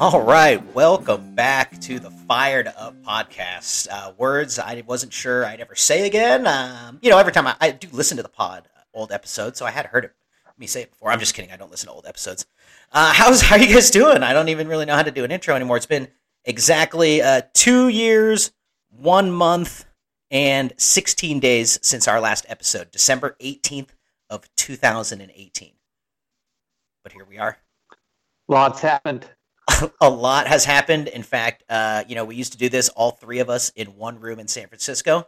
All right, welcome back to the Fired Up podcast. Uh, words I wasn't sure I'd ever say again. Um, you know, every time I, I, do listen to the pod, uh, old episodes, so I had heard it, me say it before. I'm just kidding. I don't listen to old episodes. Uh, how's how are you guys doing? I don't even really know how to do an intro anymore. It's been exactly uh, two years, one month, and 16 days since our last episode, December 18th of 2018. But here we are. Lots happened. a lot has happened. In fact, uh, you know, we used to do this all three of us in one room in San Francisco,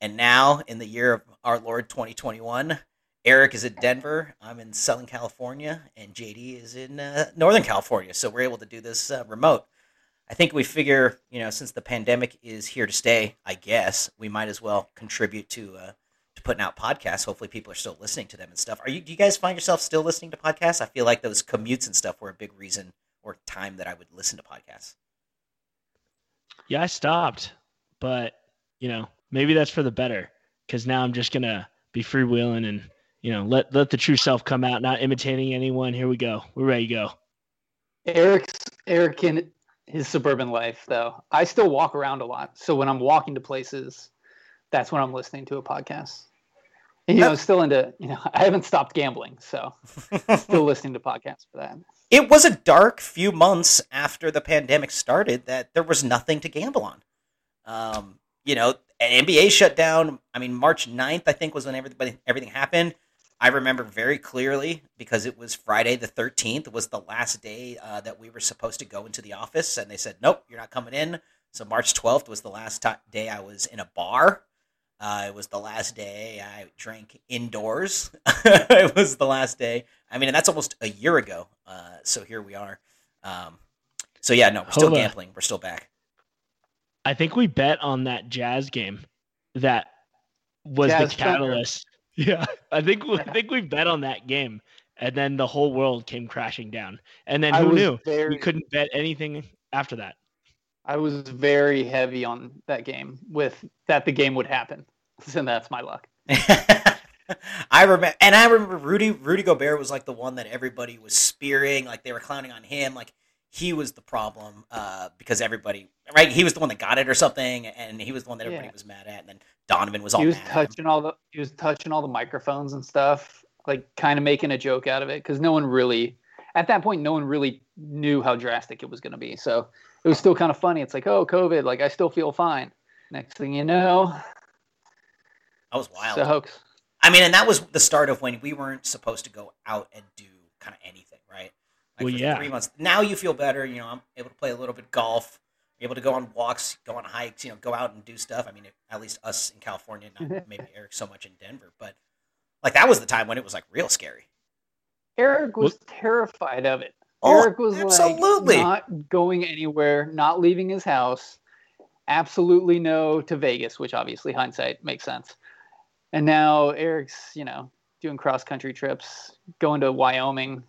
and now in the year of our Lord 2021, Eric is in Denver, I'm in Southern California, and JD is in uh, Northern California. So we're able to do this uh, remote. I think we figure, you know, since the pandemic is here to stay, I guess we might as well contribute to uh, to putting out podcasts. Hopefully, people are still listening to them and stuff. Are you? Do you guys find yourself still listening to podcasts? I feel like those commutes and stuff were a big reason or time that I would listen to podcasts. Yeah, I stopped, but you know, maybe that's for the better because now I'm just gonna be freewheeling and you know let let the true self come out, not imitating anyone. Here we go. We're ready to go. Eric's Eric in his suburban life, though. I still walk around a lot, so when I'm walking to places, that's when I'm listening to a podcast. You know, still into you know, I haven't stopped gambling, so still listening to podcasts for that it was a dark few months after the pandemic started that there was nothing to gamble on. Um, you know, NBA shut down. I mean, March 9th, I think, was when everybody, everything happened. I remember very clearly because it was Friday the 13th was the last day uh, that we were supposed to go into the office, and they said, "Nope, you're not coming in." So March 12th was the last t- day I was in a bar. Uh, it was the last day I drank indoors. it was the last day. I mean, and that's almost a year ago. Uh, so here we are. Um, so yeah, no, we're still Hold gambling. We're still back. I think we bet on that Jazz game. That was jazz the catalyst. Yeah, I think I think we bet on that game, and then the whole world came crashing down. And then who knew? Very... We couldn't bet anything after that. I was very heavy on that game with that the game would happen. and that's my luck. I remember, and I remember Rudy Rudy Gobert was like the one that everybody was spearing, like they were clowning on him, like he was the problem uh, because everybody, right? He was the one that got it or something, and he was the one that everybody yeah. was mad at. And then Donovan was all. He was touching all the. He was touching all the microphones and stuff, like kind of making a joke out of it because no one really, at that point, no one really knew how drastic it was going to be. So it was still kind of funny. It's like, oh, COVID, like I still feel fine. Next thing you know, that was wild. It's a hoax. I mean, and that was the start of when we weren't supposed to go out and do kind of anything, right? Like well, yeah. Three months. Now you feel better. You know, I'm able to play a little bit golf, able to go on walks, go on hikes. You know, go out and do stuff. I mean, at least us in California, not maybe Eric so much in Denver, but like that was the time when it was like real scary. Eric was what? terrified of it. Oh, Eric was absolutely. like not going anywhere, not leaving his house. Absolutely no to Vegas, which obviously hindsight makes sense. And now Eric's, you know, doing cross country trips, going to Wyoming.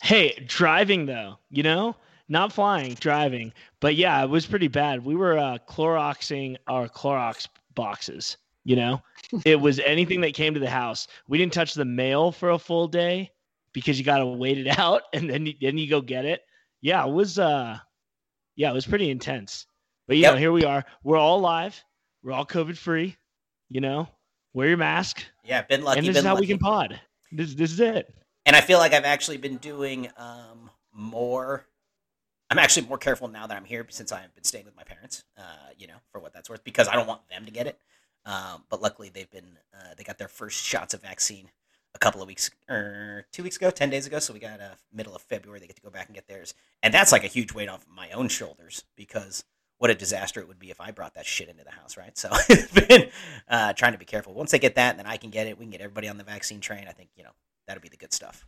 Hey, driving though, you know, not flying, driving. But yeah, it was pretty bad. We were uh, Cloroxing our Clorox boxes. You know, it was anything that came to the house. We didn't touch the mail for a full day because you got to wait it out and then you, then you go get it. Yeah, it was uh, yeah, it was pretty intense. But you yep. know, here we are. We're all live. We're all COVID free. You know, wear your mask. Yeah, been lucky. And this is how lucky. we can pod. This this is it. And I feel like I've actually been doing um, more. I'm actually more careful now that I'm here since I've been staying with my parents. Uh, you know, for what that's worth, because I don't want them to get it. Um, but luckily, they've been uh, they got their first shots of vaccine a couple of weeks or er, two weeks ago, ten days ago. So we got uh, middle of February. They get to go back and get theirs, and that's like a huge weight off my own shoulders because what a disaster it would be if I brought that shit into the house, right? So it's been uh, trying to be careful. Once they get that, then I can get it. We can get everybody on the vaccine train. I think you know that'll be the good stuff.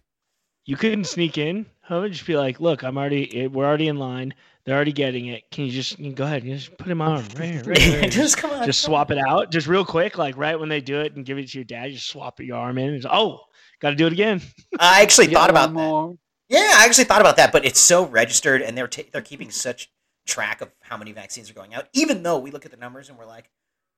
You couldn't sneak in. Huh? Just be like, look, I'm already. We're already in line. They're already getting it. Can you just you go ahead and just put him on? Right, right, right. just come on. Just swap it out, just real quick, like right when they do it and give it to your dad. Just swap your arm in. And just, oh, got to do it again. I actually thought about that. Yeah, I actually thought about that, but it's so registered, and they're t- they're keeping such track of how many vaccines are going out, even though we look at the numbers and we're like,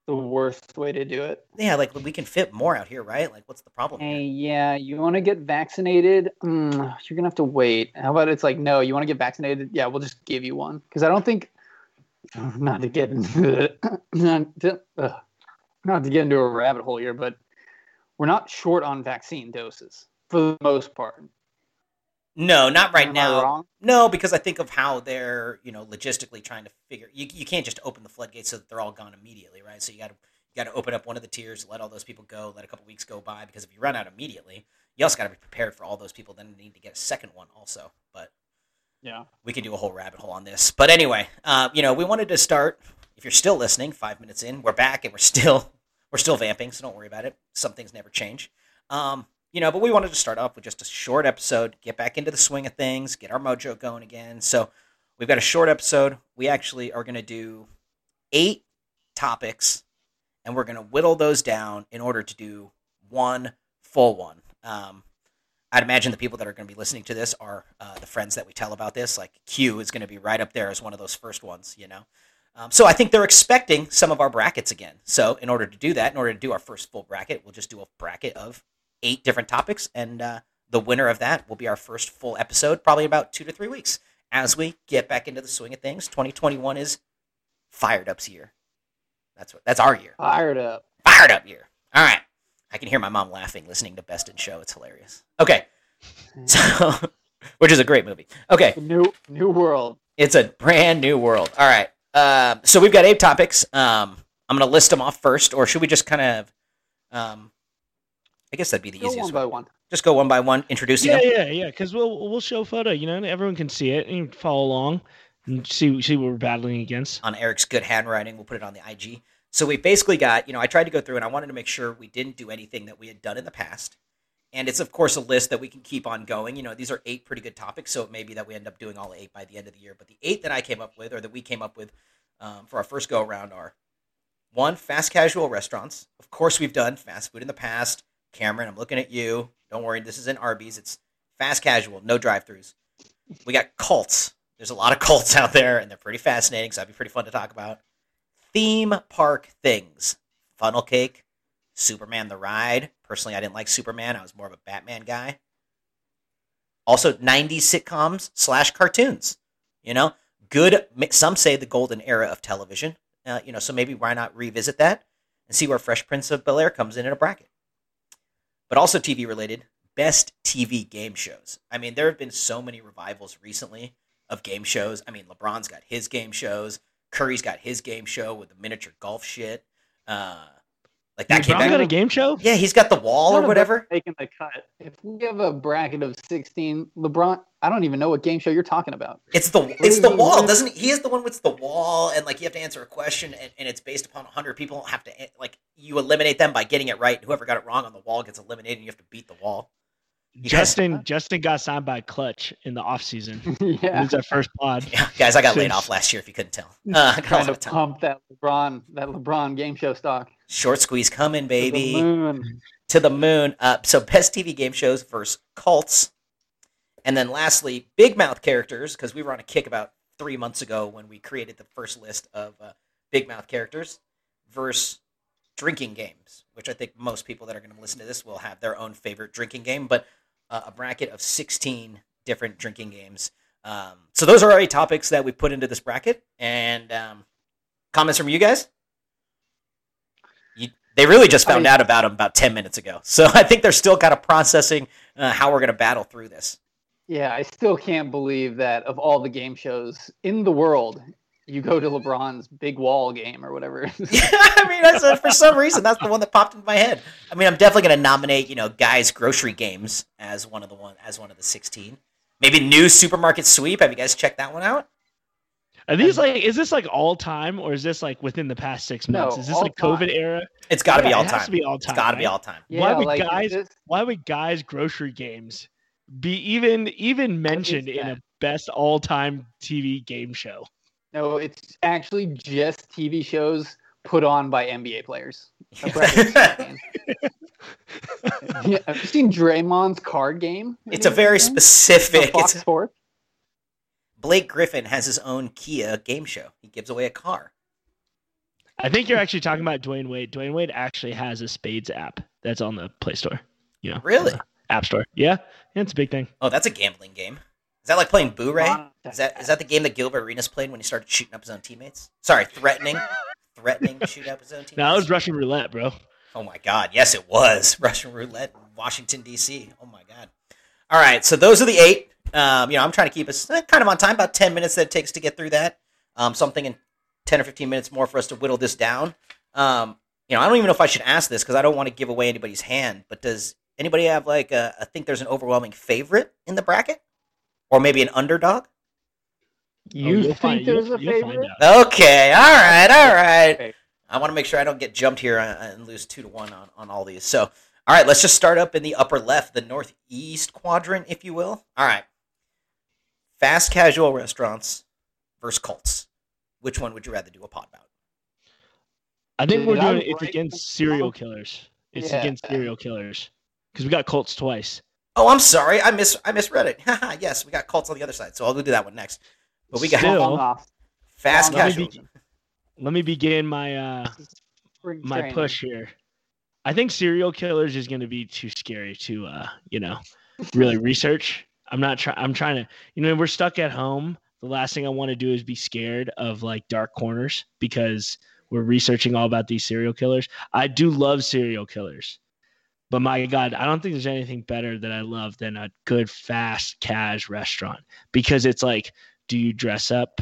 the worst way to do it. Yeah, like we can fit more out here, right? Like, what's the problem? Hey, yeah, you want to get vaccinated? Mm, you're gonna have to wait. How about it's like, no, you want to get vaccinated? Yeah, we'll just give you one because I don't think. Not to get into not to, uh, not to get into a rabbit hole here, but we're not short on vaccine doses for the most part. No, not right Am now. No, because I think of how they're, you know, logistically trying to figure. You, you can't just open the floodgates so that they're all gone immediately, right? So you got to you got to open up one of the tiers, let all those people go, let a couple weeks go by. Because if you run out immediately, you also got to be prepared for all those people then need to get a second one also. But yeah, we can do a whole rabbit hole on this. But anyway, uh, you know, we wanted to start. If you're still listening, five minutes in, we're back and we're still we're still vamping, so don't worry about it. Some things never change. Um, you know, but we wanted to start off with just a short episode, get back into the swing of things, get our mojo going again. So we've got a short episode. We actually are going to do eight topics, and we're going to whittle those down in order to do one full one. Um, I'd imagine the people that are going to be listening to this are uh, the friends that we tell about this. Like Q is going to be right up there as one of those first ones, you know. Um, so I think they're expecting some of our brackets again. So in order to do that, in order to do our first full bracket, we'll just do a bracket of eight different topics, and uh, the winner of that will be our first full episode, probably about two to three weeks as we get back into the swing of things. 2021 is fired up's year. That's what. That's our year. Fired up. Fired up year. All right. I can hear my mom laughing listening to Best in Show. It's hilarious. Okay. So, which is a great movie. Okay. New New World. It's a brand new world. All right. Um, so we've got eight topics. Um, I'm going to list them off first, or should we just kind of um, I guess that'd be the go easiest one by one. Just go one by one, introducing yeah, them. Yeah, yeah, Because we'll we'll show photo. You know, everyone can see it and follow along and see see what we're battling against. On Eric's good handwriting, we'll put it on the IG. So we basically got, you know, I tried to go through and I wanted to make sure we didn't do anything that we had done in the past. And it's of course a list that we can keep on going. You know, these are eight pretty good topics, so it may be that we end up doing all eight by the end of the year. But the eight that I came up with, or that we came up with um, for our first go around, are one fast casual restaurants. Of course, we've done fast food in the past. Cameron, I'm looking at you. Don't worry, this isn't Arby's. It's fast casual, no drive-throughs. We got cults. There's a lot of cults out there, and they're pretty fascinating, so that'd be pretty fun to talk about. Theme park things. Funnel cake, Superman the Ride. Personally, I didn't like Superman. I was more of a Batman guy. Also, 90s sitcoms slash cartoons. You know, good. Some say the golden era of television. Uh, you know, so maybe why not revisit that and see where Fresh Prince of Bel Air comes in in a bracket but also TV related, best TV game shows. I mean, there have been so many revivals recently of game shows. I mean, LeBron's got his game shows. Curry's got his game show with the miniature golf shit. Uh, like that came back. got a game show? Yeah, he's got the wall or whatever. Making the cut. If we have a bracket of sixteen, LeBron, I don't even know what game show you're talking about. It's the it's the wall, doesn't he? He is the one with the wall, and like you have to answer a question, and, and it's based upon hundred people have to like you eliminate them by getting it right. Whoever got it wrong on the wall gets eliminated, and you have to beat the wall. Justin Justin got signed by Clutch in the off season. yeah, it was our first pod. Yeah, guys, I got laid off last year. If you couldn't tell, uh, trying to pump that LeBron that LeBron game show stock. Short squeeze coming, baby. To the moon. To the moon. Uh, so best TV game shows versus cults, and then lastly, big mouth characters because we were on a kick about three months ago when we created the first list of uh, big mouth characters versus drinking games, which I think most people that are going to listen to this will have their own favorite drinking game. But uh, a bracket of 16 different drinking games. Um, so those are already topics that we put into this bracket. And um, comments from you guys? They really just found I mean, out about them about 10 minutes ago. So I think they're still kind of processing uh, how we're going to battle through this. Yeah, I still can't believe that of all the game shows in the world, you go to LeBron's big wall game or whatever. yeah, I mean, that's a, for some reason that's the one that popped into my head. I mean, I'm definitely going to nominate you know guys grocery games as one of the one as one of the 16. Maybe new supermarket sweep. Have you guys checked that one out? Are these like? Is this like all time, or is this like within the past six months? No, is this like time. COVID era? It's got to be all time. It has to be all time. It's got to right? be all time. Yeah, why would like guys? This... Why would guys grocery games be even even mentioned in a best all time TV game show? No, it's actually just TV shows put on by NBA players. yeah, have you seen Draymond's card game? It's a very specific. Fox Sports. Blake Griffin has his own Kia game show. He gives away a car. I think you're actually talking about Dwyane Wade. Dwyane Wade actually has a Spades app that's on the Play Store. You know, really? App Store. Yeah, yeah, it's a big thing. Oh, that's a gambling game. Is that like playing Boo-Ray? Is that is that the game that Gilbert Arenas played when he started shooting up his own teammates? Sorry, threatening, threatening to shoot up his own teammates. No, it was Russian roulette, bro. Oh my God! Yes, it was Russian roulette, Washington D.C. Oh my God! All right, so those are the eight. Um, you know, I'm trying to keep us eh, kind of on time, about ten minutes that it takes to get through that. Um, so I'm thinking ten or fifteen minutes more for us to whittle this down. Um, you know, I don't even know if I should ask this because I don't want to give away anybody's hand. But does anybody have like a, I think there's an overwhelming favorite in the bracket? or maybe an underdog? You oh, think find, there's a favorite? Okay, all right, all right. I want to make sure I don't get jumped here and lose two to one on, on all these. So, all right, let's just start up in the upper left, the northeast quadrant, if you will. All right. Fast casual restaurants versus cults. Which one would you rather do a pod about? I think Dude, we're doing it's against serial killers. It's yeah. against serial killers because we got cults twice. Oh, I'm sorry. I mis I misread it. yes, we got cults on the other side, so I'll do that one next. But we got Still, fast let casual. Me be, let me begin my uh my push here. I think serial killers is going to be too scary to uh you know really research. I'm not trying. I'm trying to you know we're stuck at home. The last thing I want to do is be scared of like dark corners because we're researching all about these serial killers. I do love serial killers. But my God, I don't think there's anything better that I love than a good fast cash restaurant because it's like, do you dress up?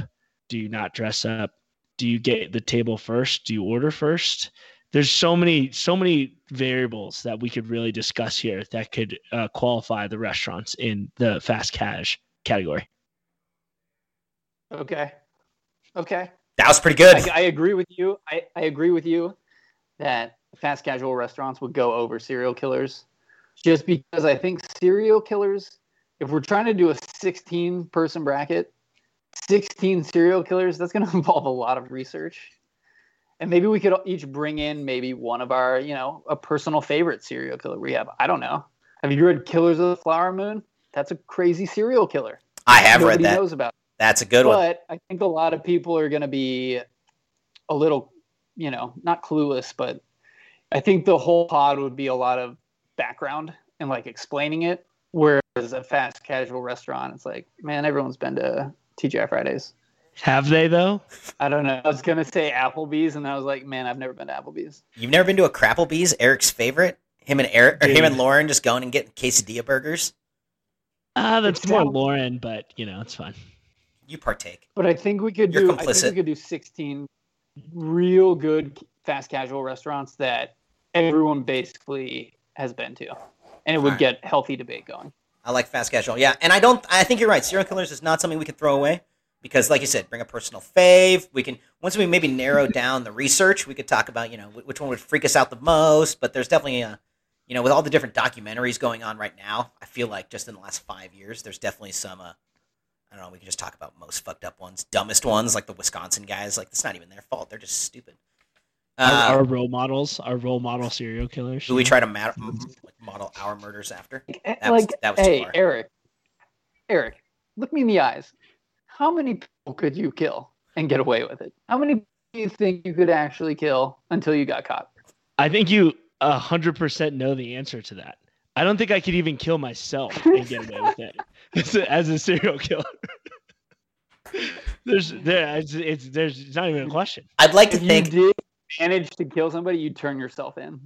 Do you not dress up? Do you get the table first? Do you order first? There's so many, so many variables that we could really discuss here that could uh, qualify the restaurants in the fast cash category. Okay. Okay. That was pretty good. I, I agree with you. I, I agree with you that fast casual restaurants would go over serial killers just because I think serial killers, if we're trying to do a 16 person bracket, 16 serial killers, that's going to involve a lot of research. And maybe we could each bring in maybe one of our, you know, a personal favorite serial killer we have. I don't know. Have you read Killers of the Flower Moon? That's a crazy serial killer. I have Nobody read that. knows about. That's a good but one. But I think a lot of people are going to be a little, you know, not clueless, but I think the whole pod would be a lot of background and like explaining it. Whereas a fast casual restaurant, it's like, man, everyone's been to TGI Fridays. Have they though? I don't know. I was gonna say Applebee's, and I was like, man, I've never been to Applebee's. You've never been to a Crapplebee's? Eric's favorite. Him and Eric, or him and Lauren, just going and getting quesadilla burgers. Ah, uh, that's more Lauren, but you know, it's fine. You partake. But I think we could You're do. Complicit. I think we could do sixteen real good fast casual restaurants that everyone basically has been to, and it would right. get healthy debate going. I like fast casual, yeah, and I don't. I think you're right. Serial killers is not something we can throw away because, like you said, bring a personal fave. We can once we maybe narrow down the research, we could talk about you know which one would freak us out the most. But there's definitely a you know with all the different documentaries going on right now, I feel like just in the last five years, there's definitely some. Uh, I don't know. We can just talk about most fucked up ones, dumbest ones, like the Wisconsin guys. Like it's not even their fault; they're just stupid. Our, uh, our, role models, our role model serial killers. Do we try to ma- model our murders after? Eh, that like, was, that was hey, Eric, Eric, look me in the eyes. How many people could you kill and get away with it? How many do you think you could actually kill until you got caught? I think you a hundred percent know the answer to that. I don't think I could even kill myself and get away with it as a, as a serial killer. there's there it's, it's, there's it's not even a question. I'd like to if think you did manage to kill somebody, you turn yourself in.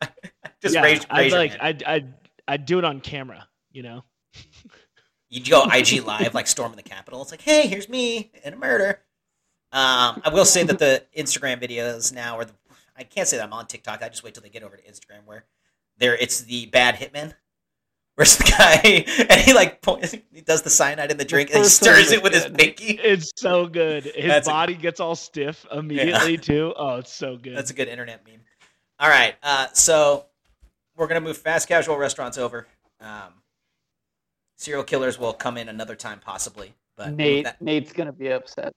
Just yeah, raise, raise I'd like I'd, I'd I'd do it on camera, you know. You'd go IG live like storming the Capitol. It's like, hey, here's me in a murder. Um, I will say that the Instagram videos now, are the, I can't say that I'm on TikTok. I just wait till they get over to Instagram where there it's the bad hitman. Where's the guy and he like points, he does the cyanide in the drink and he stirs it with good. his pinky. It's so good. His That's body a, gets all stiff immediately yeah. too. Oh, it's so good. That's a good internet meme. All right, uh, so we're gonna move fast casual restaurants over. Um, serial killers will come in another time possibly, but Nate that, Nate's gonna be upset.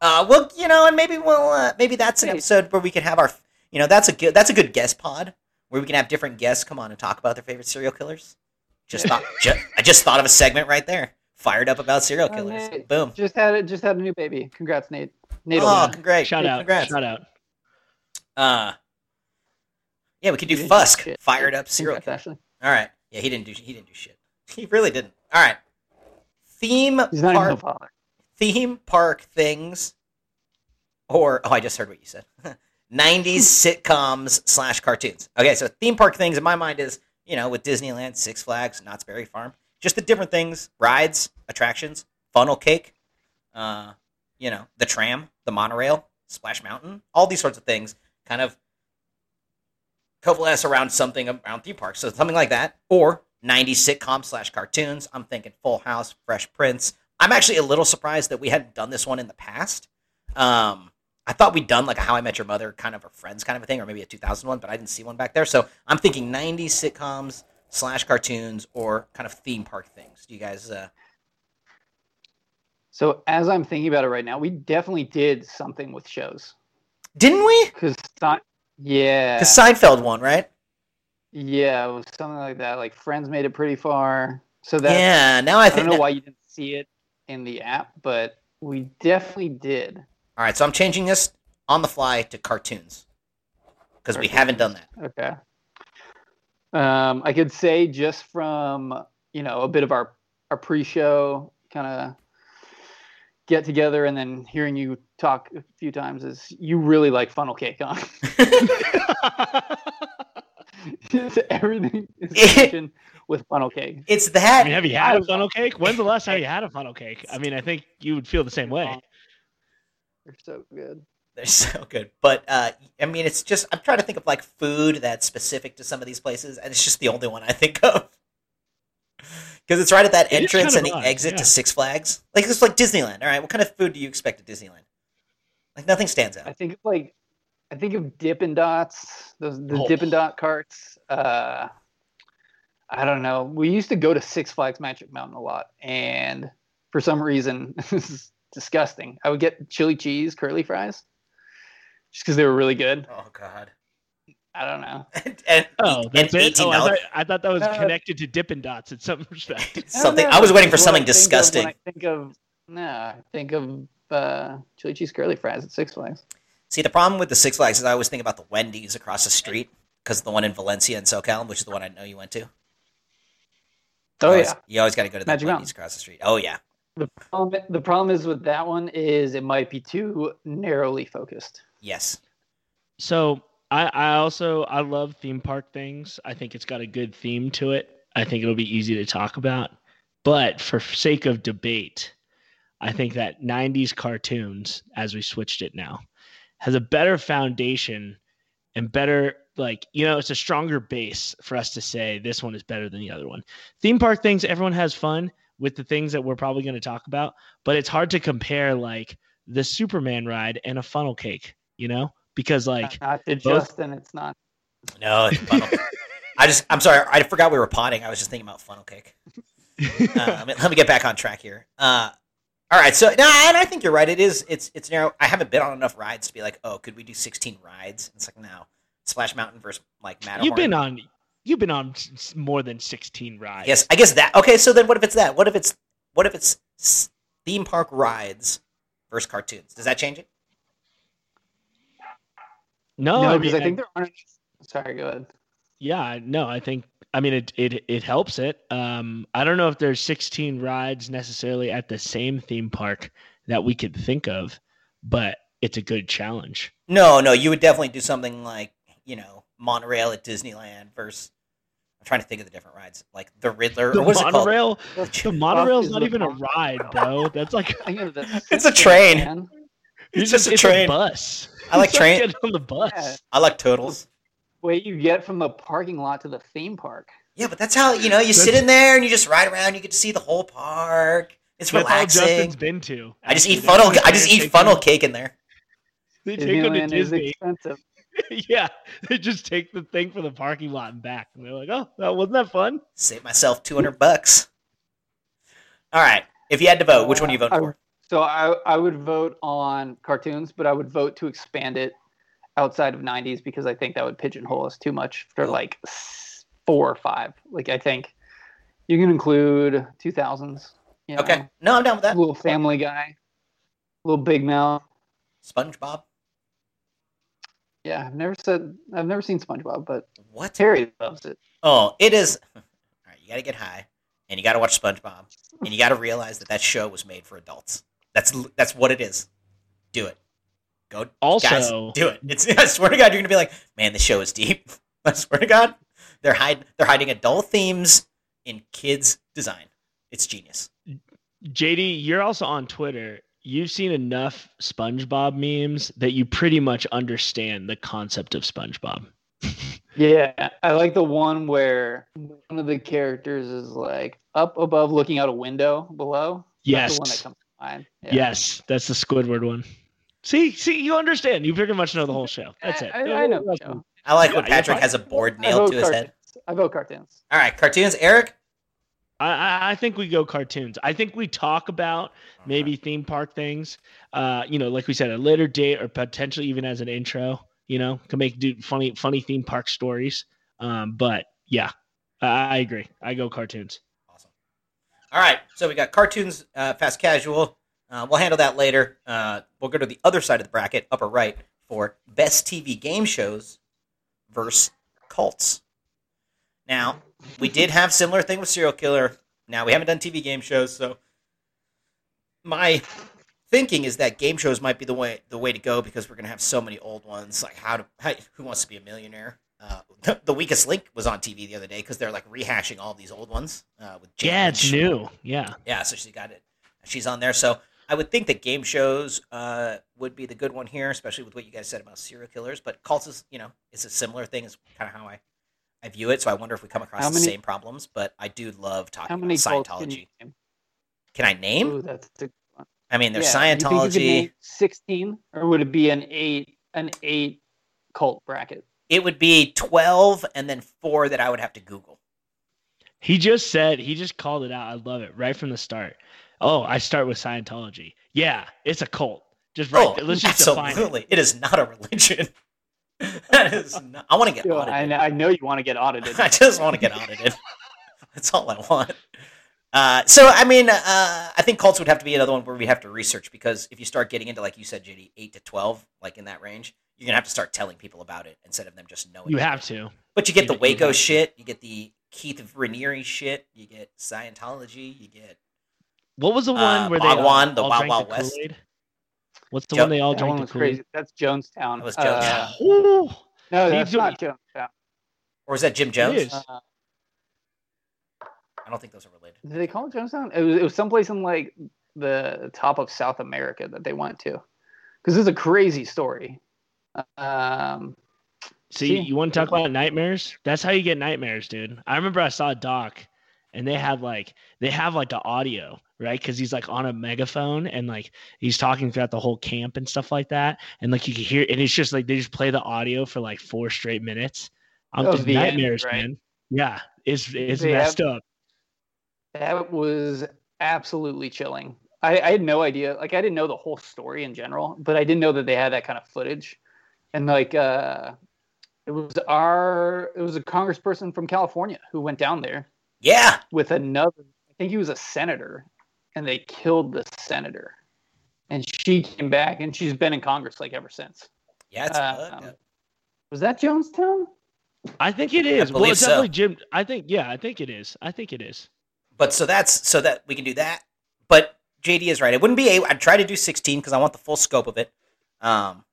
Uh, well, you know, and maybe we'll uh, maybe that's an episode where we can have our, you know, that's a good that's a good guest pod where we can have different guests come on and talk about their favorite serial killers. Just thought, just, I just thought of a segment right there. Fired up about serial killers. Boom. Just had it. Just had a new baby. Congrats, Nate. Nate oh, congrats! Shout out! Congrats. Shout out! Uh, yeah, we could do Fusk, fired up serial killer. All right. Yeah, he didn't do he didn't do shit. He really didn't. All right. Theme He's not park, even a father. theme park things, or oh, I just heard what you said. 90s sitcoms slash cartoons. Okay, so theme park things in my mind is you know with Disneyland, Six Flags, Knott's Berry Farm, just the different things, rides, attractions, funnel cake, uh, you know, the tram, the monorail, Splash Mountain, all these sorts of things, kind of coalesce around something around theme parks. So something like that, or 90s sitcom slash cartoons. I'm thinking Full House, Fresh Prince. I'm actually a little surprised that we hadn't done this one in the past. Um, I thought we'd done like a How I Met Your Mother kind of a Friends kind of a thing, or maybe a 2001, but I didn't see one back there. So I'm thinking 90s sitcoms slash cartoons or kind of theme park things. Do you guys? Uh... So as I'm thinking about it right now, we definitely did something with shows, didn't we? Because yeah, because Seinfeld won, right? Yeah, it was something like that. Like Friends made it pretty far. So that yeah. Now I, think I don't know that... why you didn't see it in the app, but we definitely did. All right, so I'm changing this on the fly to cartoons because we haven't done that. Okay. Um, I could say just from you know a bit of our our pre-show kind of get together and then hearing you talk a few times is you really like funnel cake, huh? everything is with funnel cake. It's that. I mean, have you had a funnel cake? When's the last time you had a funnel cake? I mean, I think you would feel the same way. They're so good. They're so good. But uh, I mean, it's just I'm trying to think of like food that's specific to some of these places, and it's just the only one I think of. Because it's right at that it entrance kind of and the exit yeah. to Six Flags. Like it's like Disneyland. All right, what kind of food do you expect at Disneyland? Like nothing stands out. I think like I think of Dippin' Dots, those the oh. Dippin' Dot carts. Uh, I don't know. We used to go to Six Flags Magic Mountain a lot, and for some reason, this is disgusting. I would get chili cheese curly fries just because they were really good. Oh God. I don't know. and, and, oh, that's and it. Oh, I thought, I thought, that was uh, connected to Dippin' Dots in some respect. something. I, I was waiting for something I disgusting. I think of no, I think of uh, chili cheese curly fries at Six Flags. See, the problem with the Six Flags is I always think about the Wendy's across the street because the one in Valencia and SoCal, which is the one I know you went to. Oh you always, yeah, you always got to go to the Magic Wendy's Mountain. across the street. Oh yeah. The problem, the problem is with that one is it might be too narrowly focused. Yes. So I, I also I love theme park things. I think it's got a good theme to it. I think it'll be easy to talk about. But for sake of debate, I think that 90s cartoons, as we switched it now, has a better foundation and better like you know it's a stronger base for us to say this one is better than the other one. Theme park things everyone has fun with the things that we're probably going to talk about but it's hard to compare like the superman ride and a funnel cake you know? Because like not to both... justin it's not. No funnel. i just i'm sorry i forgot we were potting. I was just thinking about funnel cake. Uh, let, me, get back on track here. Uh, all right, so no, and I think you're right. It is. It's it's narrow. I haven't been on enough rides to be like, oh, could we do 16 rides? It's like no, Splash Mountain versus like Matterhorn. You've been on. You've been on more than 16 rides. Yes, I guess that. Okay, so then what if it's that? What if it's what if it's theme park rides versus cartoons? Does that change it? No, no, because I, mean, I think there aren't. Sorry, go ahead. Yeah, no, I think I mean, it it it helps it. Um, I don't know if there's 16 rides necessarily at the same theme park that we could think of, but it's a good challenge. No, no, you would definitely do something like you know monorail at Disneyland versus. I'm trying to think of the different rides, like the Riddler. The monorail. The monorail's not even a ride, bro. That's like it's a train. It's, just a train. A bus. I like train on the bus. I like turtles way you get from the parking lot to the theme park. Yeah, but that's how you know you sit in there and you just ride around. You get to see the whole park. It's that's relaxing. All Justin's been to. I just eat funnel. I just eat funnel cake in there. They take them to Disney. expensive. yeah, they just take the thing for the parking lot and back, and they're like, "Oh, that wasn't that fun?" Save myself two hundred bucks. All right, if you had to vote, which one do you vote uh, for? So I I would vote on cartoons, but I would vote to expand it outside of 90s because I think that would pigeonhole us too much for like four or five. Like I think you can include 2000s. You know, okay. No, I'm down with that. Little Family Guy, little Big Mouth. SpongeBob? Yeah, I've never said I've never seen SpongeBob, but what Terry loves it. Oh, it is. All right, you got to get high, and you got to watch SpongeBob, and you got to realize that that show was made for adults. That's that's what it is. Do it. Go. Also, guys, do it. It's. I swear to God, you're gonna be like, man, the show is deep. I swear to God, they're hide they're hiding adult themes in kids design. It's genius. JD, you're also on Twitter. You've seen enough SpongeBob memes that you pretty much understand the concept of SpongeBob. yeah, I like the one where one of the characters is like up above looking out a window below. Yes. That's the one that comes to mind. Yeah. Yes, that's the Squidward one. See, see, you understand. You pretty much know the whole show. That's it. I, I, I know. I like when Patrick has a board nailed to his cartoons. head. I vote cartoons. All right, cartoons. Eric. I, I think we go cartoons. I think we talk about maybe theme park things. Uh, you know, like we said, a later date or potentially even as an intro. You know, can make do funny funny theme park stories. Um, but yeah, I, I agree. I go cartoons. Awesome. All right, so we got cartoons, uh, fast casual. Uh, we'll handle that later. Uh, we'll go to the other side of the bracket, upper right, for best TV game shows versus cults. Now, we did have similar thing with serial killer. Now we haven't done TV game shows, so my thinking is that game shows might be the way the way to go because we're gonna have so many old ones. Like how to how, who wants to be a millionaire? Uh, the, the, weakest link was on TV the other day because they're like rehashing all these old ones. Uh, with Jane yeah, it's new. Yeah, yeah. So she got it. She's on there. So I would think that game shows uh, would be the good one here, especially with what you guys said about serial killers. But cults is you know is a similar thing. Is kind of how I I view it. So I wonder if we come across the same problems. But I do love talking how many about Scientology. Can, can, I name? Ooh, that's a I mean, there's yeah, Scientology. Sixteen, or would it be an eight? An eight cult bracket. It would be twelve, and then four that I would have to Google. He just said he just called it out. I love it right from the start. Oh, I start with Scientology. Yeah, it's a cult. Just right. Oh, Let's just absolutely. It. it is not a religion. that is not, I want to get audited. I, I know you want to get audited. I just want to get audited. That's all I want. Uh, so I mean, uh, I think cults would have to be another one where we have to research because if you start getting into like you said, JD, eight to twelve, like in that range, you're gonna have to start telling people about it instead of them just knowing. You have to. But you get you, the Waco shit, you get the Keith Raniere shit, you get Scientology, you get. What was the one uh, where they all, the all Wild Wild West? Kool-Aid? What's the jo- one they all that drank? One was crazy. That's Jonestown. That was Jonestown. Uh, no, that's not Jonestown. Or is that Jim Jones? Uh, I don't think those are related. Did they call it Jonestown? It was, it was someplace in like the top of South America that they went to, because it's a crazy story. Um, see, see, you want to talk about nightmares? That's how you get nightmares, dude. I remember I saw a doc, and they have like they have like the audio right because he's like on a megaphone and like he's talking throughout the whole camp and stuff like that and like you can hear and it's just like they just play the audio for like four straight minutes i'm just nightmares end, right? man yeah it's it's they messed have, up that was absolutely chilling. I, I, had no idea. Like I didn't know the whole story in general, but I didn't know that they had that kind of footage. And like uh it was our it was a congressperson from California who went down there. Yeah. With another I think he was a senator and they killed the senator. And she came back and she's been in Congress like ever since. Yeah, it's uh, um, Was that Jonestown? I think it is. Well, it's so. definitely Jim. I think yeah, I think it is. I think it is but so that's so that we can do that. But JD is right. It wouldn't be. i I'd try to do sixteen because I want the full scope of it. Um,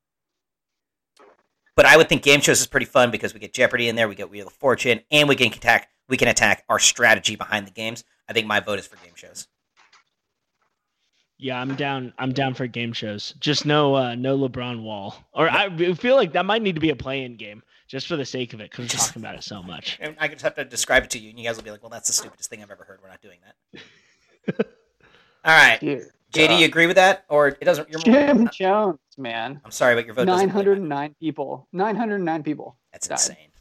but I would think game shows is pretty fun because we get Jeopardy in there, we get Wheel of Fortune, and we can attack. We can attack our strategy behind the games. I think my vote is for game shows. Yeah, I'm down. I'm down for game shows. Just no, uh, no LeBron Wall. Or I feel like that might need to be a play-in game just for the sake of it, because we're talking about it so much. And I just have to describe it to you, and you guys will be like, "Well, that's the stupidest thing I've ever heard. We're not doing that." All right, Dear JD, God. you agree with that, or it doesn't? You're Jim more... Jones, man. I'm sorry, but your vote. Nine hundred nine people. Nine hundred nine people. That's died. insane.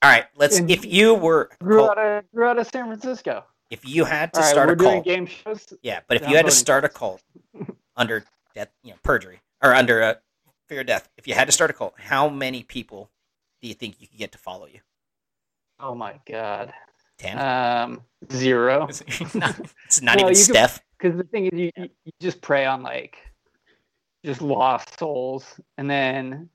All right, let's. And if you were grew out of grew out of San Francisco. If you had to right, start a cult, game shows. Yeah, but if you had to start a cult under death, you know, perjury or under a fear of death, if you had to start a cult, how many people do you think you could get to follow you? Oh my god. Ten. Um, zero. it's not, it's not well, even Steph. Because the thing is, you, you just prey on like just lost souls. And then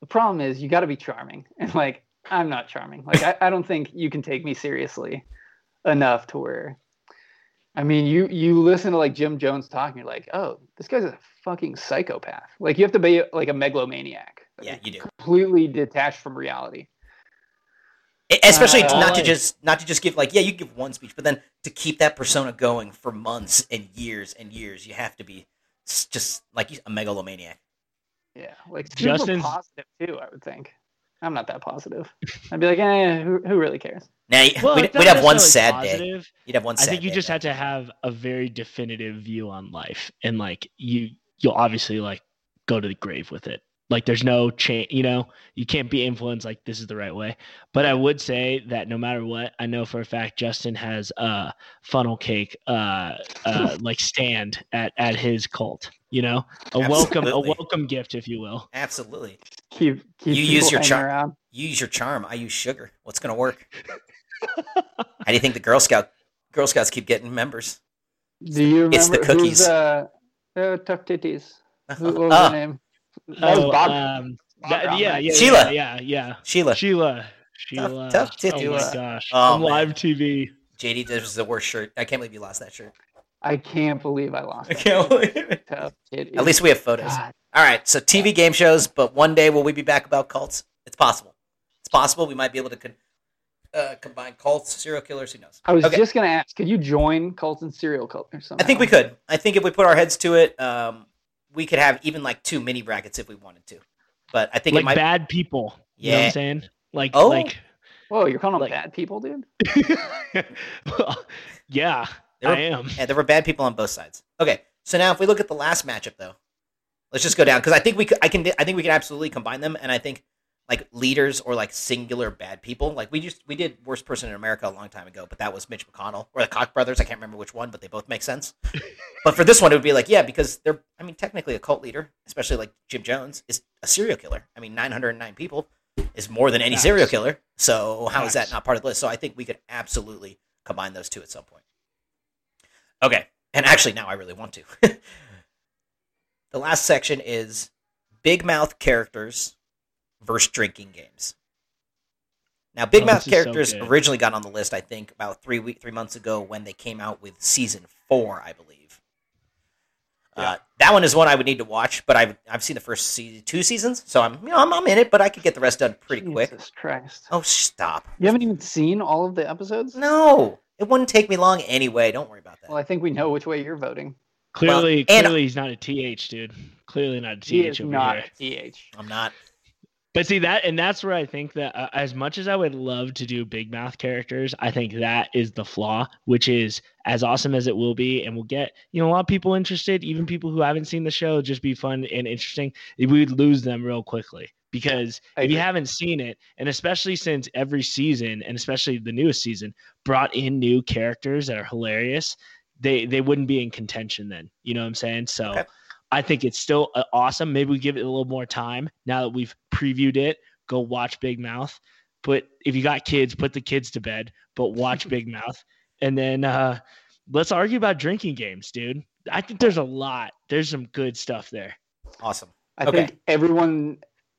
the problem is you got to be charming, and like I'm not charming. Like I, I don't think you can take me seriously enough to where. I mean, you you listen to like Jim Jones talking, you're like, oh, this guy's a fucking psychopath. Like you have to be like a megalomaniac. Yeah, you do. Completely detached from reality. Especially uh, not to just not to just give like yeah you give one speech, but then to keep that persona going for months and years and years, you have to be just like a megalomaniac. Yeah, like super Justin's... positive too. I would think. I'm not that positive. I'd be like, eh, who, who really cares? Now well, we'd, we'd have one sad positive. day. You'd have one. I think you day, just had to have a very definitive view on life, and like you, you'll obviously like go to the grave with it. Like there's no change, you know, you can't be influenced like this is the right way. But I would say that no matter what, I know for a fact Justin has a funnel cake uh uh like stand at at his cult, you know? A Absolutely. welcome a welcome gift if you will. Absolutely. Keep, keep you use your charm. You use your charm. I use sugar. What's going to work? How do you think the Girl Scout Girl Scouts keep getting members? Do you remember it's the cookies? Who's, uh, uh, tough titties. Who, what was uh, her name? oh, Bob, um, that, yeah, yeah, Sheila. Yeah, yeah, yeah. Sheila. Sheila. Sheila. Tough, tough Oh my gosh. Oh, On live TV. JD, this was the worst shirt. I can't believe you lost that shirt. I can't believe I lost. I can't believe it. Tough At least we have photos. God. All right, so TV game shows, but one day will we be back about cults? It's possible. It's possible we might be able to con- uh, combine cults, serial killers. Who knows? I was okay. just going to ask, could you join cults and serial killers? I think we could. I think if we put our heads to it, um, we could have even like two mini brackets if we wanted to. But I think like might... bad people. Yeah, you know what I'm saying like oh. like. Whoa, you're calling them like... bad people, dude? well, yeah, were, I am. Yeah, there were bad people on both sides. Okay, so now if we look at the last matchup, though, let's just go down because I think we could, I can I think we can absolutely combine them, and I think like leaders or like singular bad people. Like we just we did worst person in America a long time ago, but that was Mitch McConnell or the Koch brothers. I can't remember which one, but they both make sense. but for this one, it would be like yeah, because they're I mean technically a cult leader, especially like Jim Jones is a serial killer. I mean, nine hundred and nine people is more than any Facts. serial killer. So how Facts. is that not part of the list? So I think we could absolutely combine those two at some point. Okay, and actually now I really want to. the last section is big mouth characters versus drinking games. Now, Big oh, Mouth characters so originally got on the list, I think, about three week, three months ago when they came out with season four, I believe. Yeah. Uh, that one is one I would need to watch, but I've I've seen the first season, two seasons, so I'm you know I'm, I'm in it, but I could get the rest done pretty Jesus quick. Jesus Christ! Oh, stop! You haven't even seen all of the episodes? No, it wouldn't take me long anyway. Don't worry about that. Well, I think we know which way you're voting. Clearly, well, clearly he's not a th, dude. Clearly not a th. He is not here. th. I'm not. But see that, and that's where I think that uh, as much as I would love to do big mouth characters, I think that is the flaw, which is as awesome as it will be, and we'll get you know a lot of people interested, even people who haven't seen the show, just be fun and interesting. We would lose them real quickly because if you haven't seen it, and especially since every season, and especially the newest season, brought in new characters that are hilarious, they they wouldn't be in contention then. You know what I'm saying? So. Okay. I think it's still uh, awesome. Maybe we give it a little more time now that we've previewed it. Go watch Big Mouth. But if you got kids, put the kids to bed, but watch Big Mouth. And then uh, let's argue about drinking games, dude. I think there's a lot. There's some good stuff there. Awesome. I okay. think everyone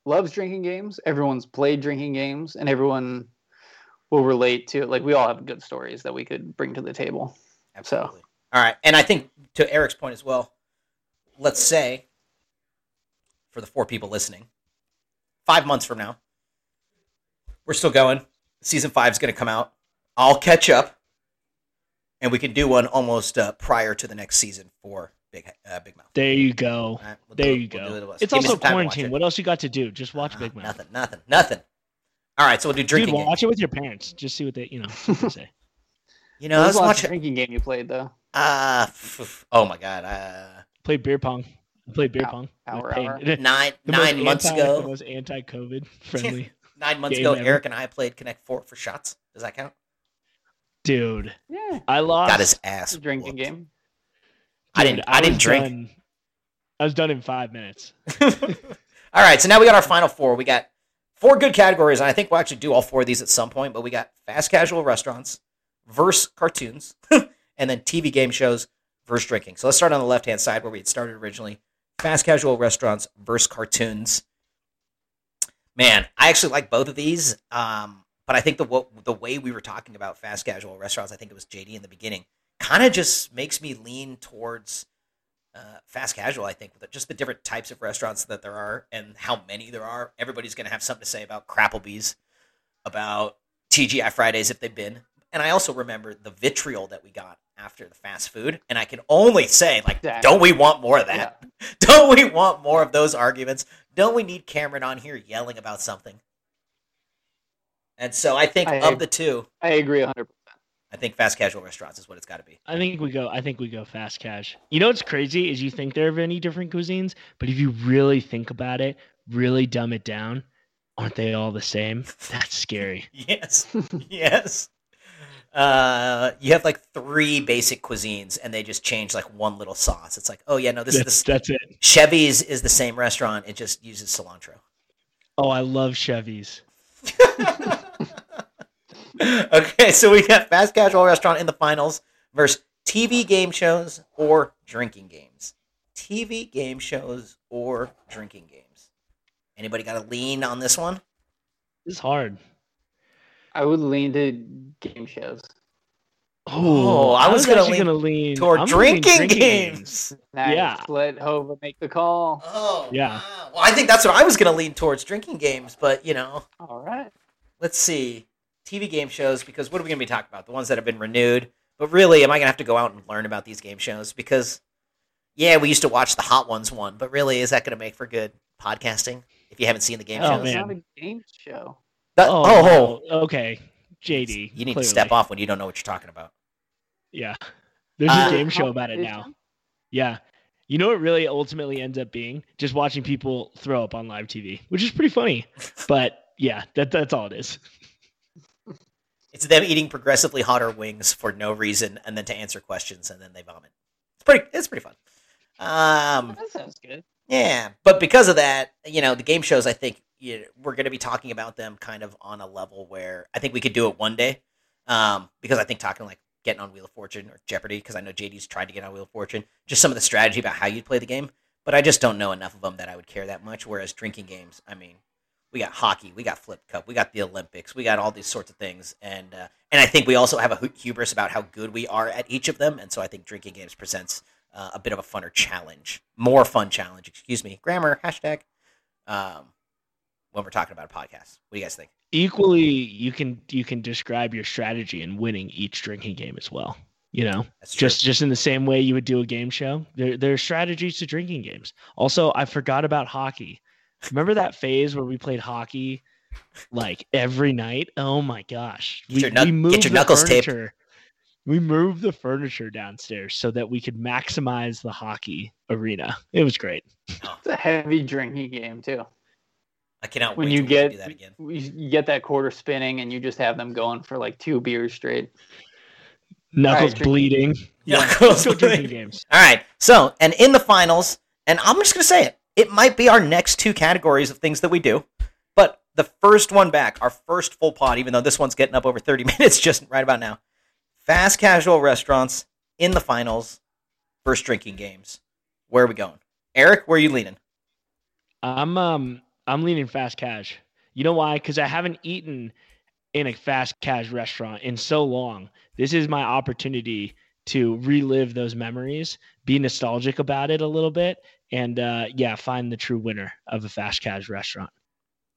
loves drinking games. Everyone's played drinking games, and everyone will relate to it. Like we all have good stories that we could bring to the table. Absolutely. So. All right, and I think to Eric's point as well, let's say, for the four people listening, five months from now, we're still going. Season five is going to come out. I'll catch up, and we can do one almost uh, prior to the next season for Big uh, Big Mouth. There you go. Right, we'll there you go. We'll it it's Give also quarantine. What else you got to do? Just watch uh, Big Mouth. Nothing. Nothing. Nothing. All right, so we'll do drinking. Dude, watch games. it with your parents. Just see what they, you know, say. You know, I was watching drinking game you played though. Uh oh my god. Uh, Played beer pong. I played beer pong. Hour, hour. Nine nine months anti, ago. The most anti-COVID friendly. nine months ago, ever. Eric and I played Connect Four for shots. Does that count? Dude, yeah, I lost. Got his ass. Drinking game. Dude, I didn't. I, I didn't drink. Done, I was done in five minutes. all right, so now we got our final four. We got four good categories, and I think we'll actually do all four of these at some point. But we got fast casual restaurants, verse cartoons, and then TV game shows versus drinking. So let's start on the left hand side where we had started originally fast casual restaurants versus cartoons. Man, I actually like both of these. Um, but I think the the way we were talking about fast casual restaurants, I think it was JD in the beginning, kind of just makes me lean towards uh, fast casual. I think with just the different types of restaurants that there are and how many there are. Everybody's going to have something to say about Crapplebee's, about TGI Fridays if they've been. And I also remember the vitriol that we got after the fast food. And I can only say, like, exactly. don't we want more of that? Yeah. Don't we want more of those arguments? Don't we need Cameron on here yelling about something? And so I think I of the two, I agree 100%. I think fast casual restaurants is what it's got to be. I think we go. I think we go fast cash. You know what's crazy is you think there are any different cuisines, but if you really think about it, really dumb it down, aren't they all the same? That's scary. yes, yes uh, you have like three basic cuisines, and they just change like one little sauce. It's like, oh yeah, no, this that's, is the, that's it. Chevy's is the same restaurant. It just uses cilantro. Oh, I love Chevy's. okay, so we got fast casual restaurant in the finals versus TV game shows or drinking games. TV game shows or drinking games. Anybody got a lean on this one? It's hard. I would lean to game shows. Oh, I, was, was gonna, lean gonna lean toward drinking, drinking, games. games. Nice. Yeah, let Hova make the call. Oh, yeah. Wow. Well, I think that's what I was gonna lean towards drinking games, but you know. All right. Let's see, TV game shows because what are we gonna be talking about? The ones that have been renewed. But really, am I gonna have to go out and learn about these game shows? Because, yeah, we used to watch the Hot Ones one, but really, is that gonna make for good podcasting if you haven't seen the game oh, shows? Man. It's not a game show. That, oh, oh, oh, okay. JD. You need clearly. to step off when you don't know what you're talking about. Yeah. There's uh, a game show about it now. Yeah. You know what really ultimately ends up being? Just watching people throw up on live TV, which is pretty funny. but yeah, that that's all it is. It's them eating progressively hotter wings for no reason and then to answer questions and then they vomit. It's pretty it's pretty fun. Um That sounds good. Yeah, but because of that, you know, the game shows I think you know, we're going to be talking about them kind of on a level where I think we could do it one day. Um, because I think talking like getting on Wheel of Fortune or Jeopardy, because I know JD's tried to get on Wheel of Fortune, just some of the strategy about how you'd play the game. But I just don't know enough of them that I would care that much. Whereas drinking games, I mean, we got hockey, we got flip cup, we got the Olympics, we got all these sorts of things, and uh, and I think we also have a hubris about how good we are at each of them, and so I think drinking games presents uh, a bit of a funner challenge, more fun challenge. Excuse me, grammar hashtag. Um, when we're talking about a podcast. What do you guys think? Equally, you can you can describe your strategy in winning each drinking game as well. You know, just just in the same way you would do a game show. There there are strategies to drinking games. Also, I forgot about hockey. Remember that phase where we played hockey like every night? Oh my gosh. Get we, your, we moved get your knuckles taped. We moved the furniture downstairs so that we could maximize the hockey arena. It was great. It's a heavy drinking game too. I cannot when you get that again. You get that quarter spinning, and you just have them going for like two beers straight. Knuckles right, bleeding. Knuckles yeah. drinking games. All right. So, and in the finals, and I'm just gonna say it. It might be our next two categories of things that we do, but the first one back, our first full pod, even though this one's getting up over 30 minutes just right about now. Fast casual restaurants in the finals, first drinking games. Where are we going? Eric, where are you leaning? I'm um I'm leaning fast cash. You know why? Because I haven't eaten in a fast cash restaurant in so long. This is my opportunity to relive those memories, be nostalgic about it a little bit, and uh, yeah, find the true winner of a fast cash restaurant.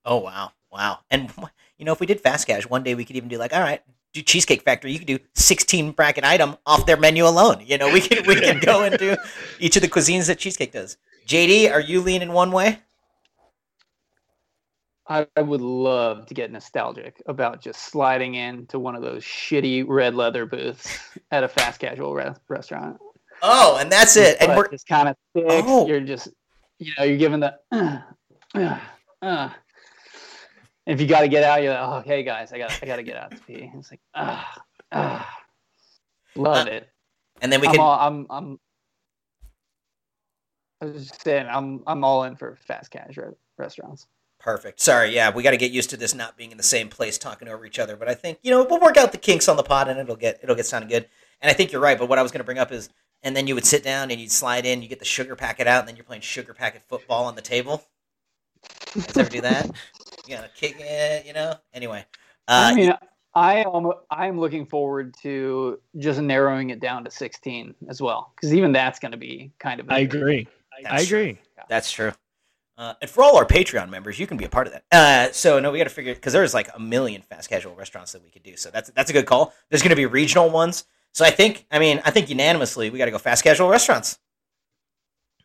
Oh wow, wow! And you know, if we did fast cash, one day we could even do like, all right, do Cheesecake Factory. You could do sixteen bracket item off their menu alone. You know, we could we could go into each of the cuisines that Cheesecake does. JD, are you leaning one way? I would love to get nostalgic about just sliding into one of those shitty red leather booths at a fast casual re- restaurant. Oh, and that's it. And we're just kind of thick. Oh. You're just, you know, you're giving the. Uh, uh, uh. If you got to get out, you're like, oh, okay, guys, I got, I got to get out to pee. It's like, ah, ah, love it. And then we I'm can. All, I'm, I'm. I was just saying, I'm, I'm all in for fast casual restaurants. Perfect. Sorry, yeah, we got to get used to this not being in the same place talking over each other. But I think you know we'll work out the kinks on the pod and it'll get it'll get sounding good. And I think you're right. But what I was going to bring up is and then you would sit down and you'd slide in. You get the sugar packet out, and then you're playing sugar packet football on the table. You ever do that? You gotta kick it, you know. Anyway, uh, I mean, I am I'm looking forward to just narrowing it down to 16 as well, because even that's going to be kind of. I agree. I agree. True. That's true. Uh, and for all our Patreon members, you can be a part of that. Uh, so no, we got to figure because there's like a million fast casual restaurants that we could do. So that's that's a good call. There's going to be regional ones. So I think, I mean, I think unanimously we got to go fast casual restaurants.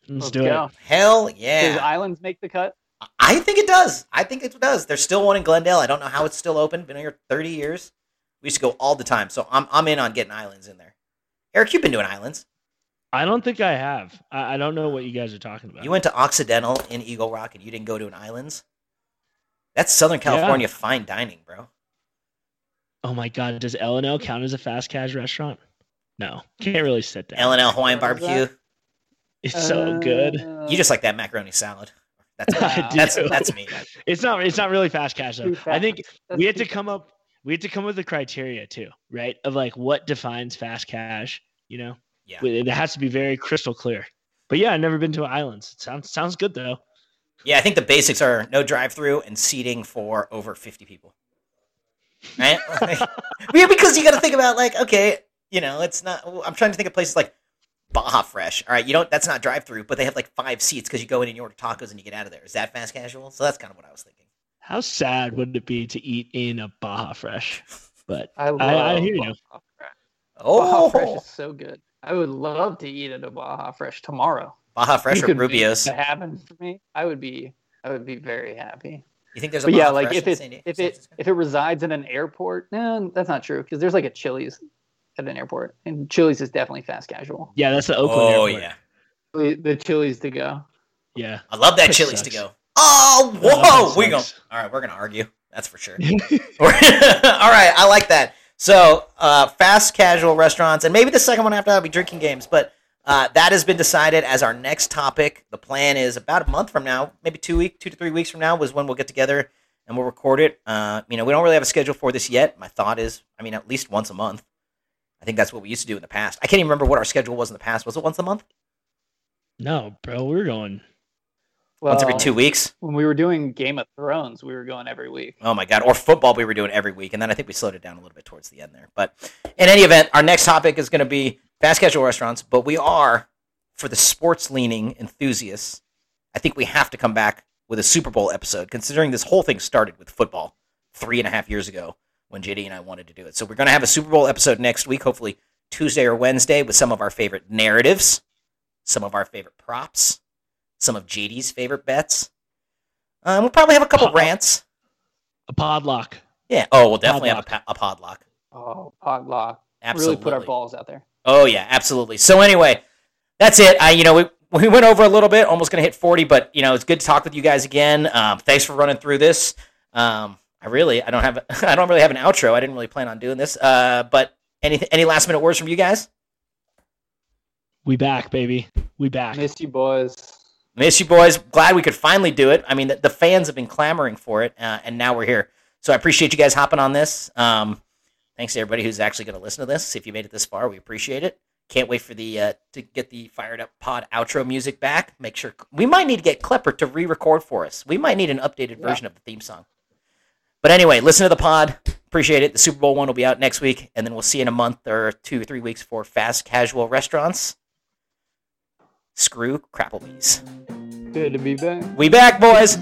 Let's, Let's do go. it. Hell yeah! Does Islands make the cut? I think it does. I think it does. There's still one in Glendale. I don't know how it's still open. Been here 30 years. We used to go all the time. So I'm I'm in on getting islands in there. Eric, you've been doing islands. I don't think I have. I, I don't know what you guys are talking about. You went to Occidental in Eagle Rock and you didn't go to an islands. That's Southern California yeah. fine dining, bro. Oh my god, does L and L count as a fast cash restaurant? No, can't really sit down. L and L Hawaiian barbecue. It's uh, so good. You just like that macaroni salad. That's wow. that's that's me. It's not it's not really fast cash though. Fast. I think that's we had to come up we had to come up with a criteria too, right? Of like what defines fast cash. You know, yeah, it has to be very crystal clear. But yeah, I've never been to islands. It sounds sounds good though. Yeah, I think the basics are no drive through and seating for over fifty people. Right? yeah, because you got to think about like, okay, you know, it's not. I'm trying to think of places like Baja Fresh. All right, you don't. That's not drive through, but they have like five seats because you go in and you order tacos and you get out of there. Is that fast casual? So that's kind of what I was thinking. How sad would it be to eat in a Baja Fresh? But I, love I, I hear you. Oh, Baja Fresh is so good. I would love to eat at a Baja Fresh tomorrow. Baja Fresh or Rubio's? That happened for me. I would be. I would be very happy. You think there's a but yeah, like if it if it if it resides in an airport, no, that's not true because there's like a Chili's at an airport, and Chili's is definitely fast casual. Yeah, that's the Oakland. Oh airport. yeah, the, the Chili's to go. Yeah, I love that Chili's to go. Oh, whoa, we go. All right, we're gonna argue. That's for sure. All right, I like that. So, uh, fast casual restaurants, and maybe the second one after that will be drinking games. But uh, that has been decided as our next topic. The plan is about a month from now, maybe two week, two to three weeks from now, was when we'll get together and we'll record it. Uh, you know, we don't really have a schedule for this yet. My thought is, I mean, at least once a month. I think that's what we used to do in the past. I can't even remember what our schedule was in the past. Was it once a month? No, bro, we were going well, once every two weeks. When we were doing Game of Thrones, we were going every week. Oh my god! Or football, we were doing every week, and then I think we slowed it down a little bit towards the end there. But in any event, our next topic is going to be fast casual restaurants. But we are for the sports leaning enthusiasts. I think we have to come back with a Super Bowl episode, considering this whole thing started with football three and a half years ago when JD and I wanted to do it. So we're going to have a Super Bowl episode next week, hopefully Tuesday or Wednesday, with some of our favorite narratives, some of our favorite props, some of JD's favorite bets. Um, we'll probably have a couple rants. A podlock. Yeah. Oh, we'll definitely podlock. have a, a podlock. Oh, podlock. Absolutely. Really put our balls out there. Oh yeah, absolutely. So anyway, that's it. I, you know, we we went over a little bit, almost going to hit forty, but you know, it's good to talk with you guys again. Um, thanks for running through this. Um, I really, I don't have, I don't really have an outro. I didn't really plan on doing this. Uh, but any any last minute words from you guys? We back, baby. We back. Miss you, boys. Miss you, boys. Glad we could finally do it. I mean, the, the fans have been clamoring for it, uh, and now we're here. So I appreciate you guys hopping on this. Um, thanks to everybody who's actually going to listen to this. If you made it this far, we appreciate it. Can't wait for the uh, to get the fired up pod outro music back. Make sure we might need to get Klepper to re-record for us. We might need an updated version yeah. of the theme song. But anyway, listen to the pod. Appreciate it. The Super Bowl one will be out next week, and then we'll see in a month or two or three weeks for fast casual restaurants. Screw Crapplebees. Good to be back. We back, boys.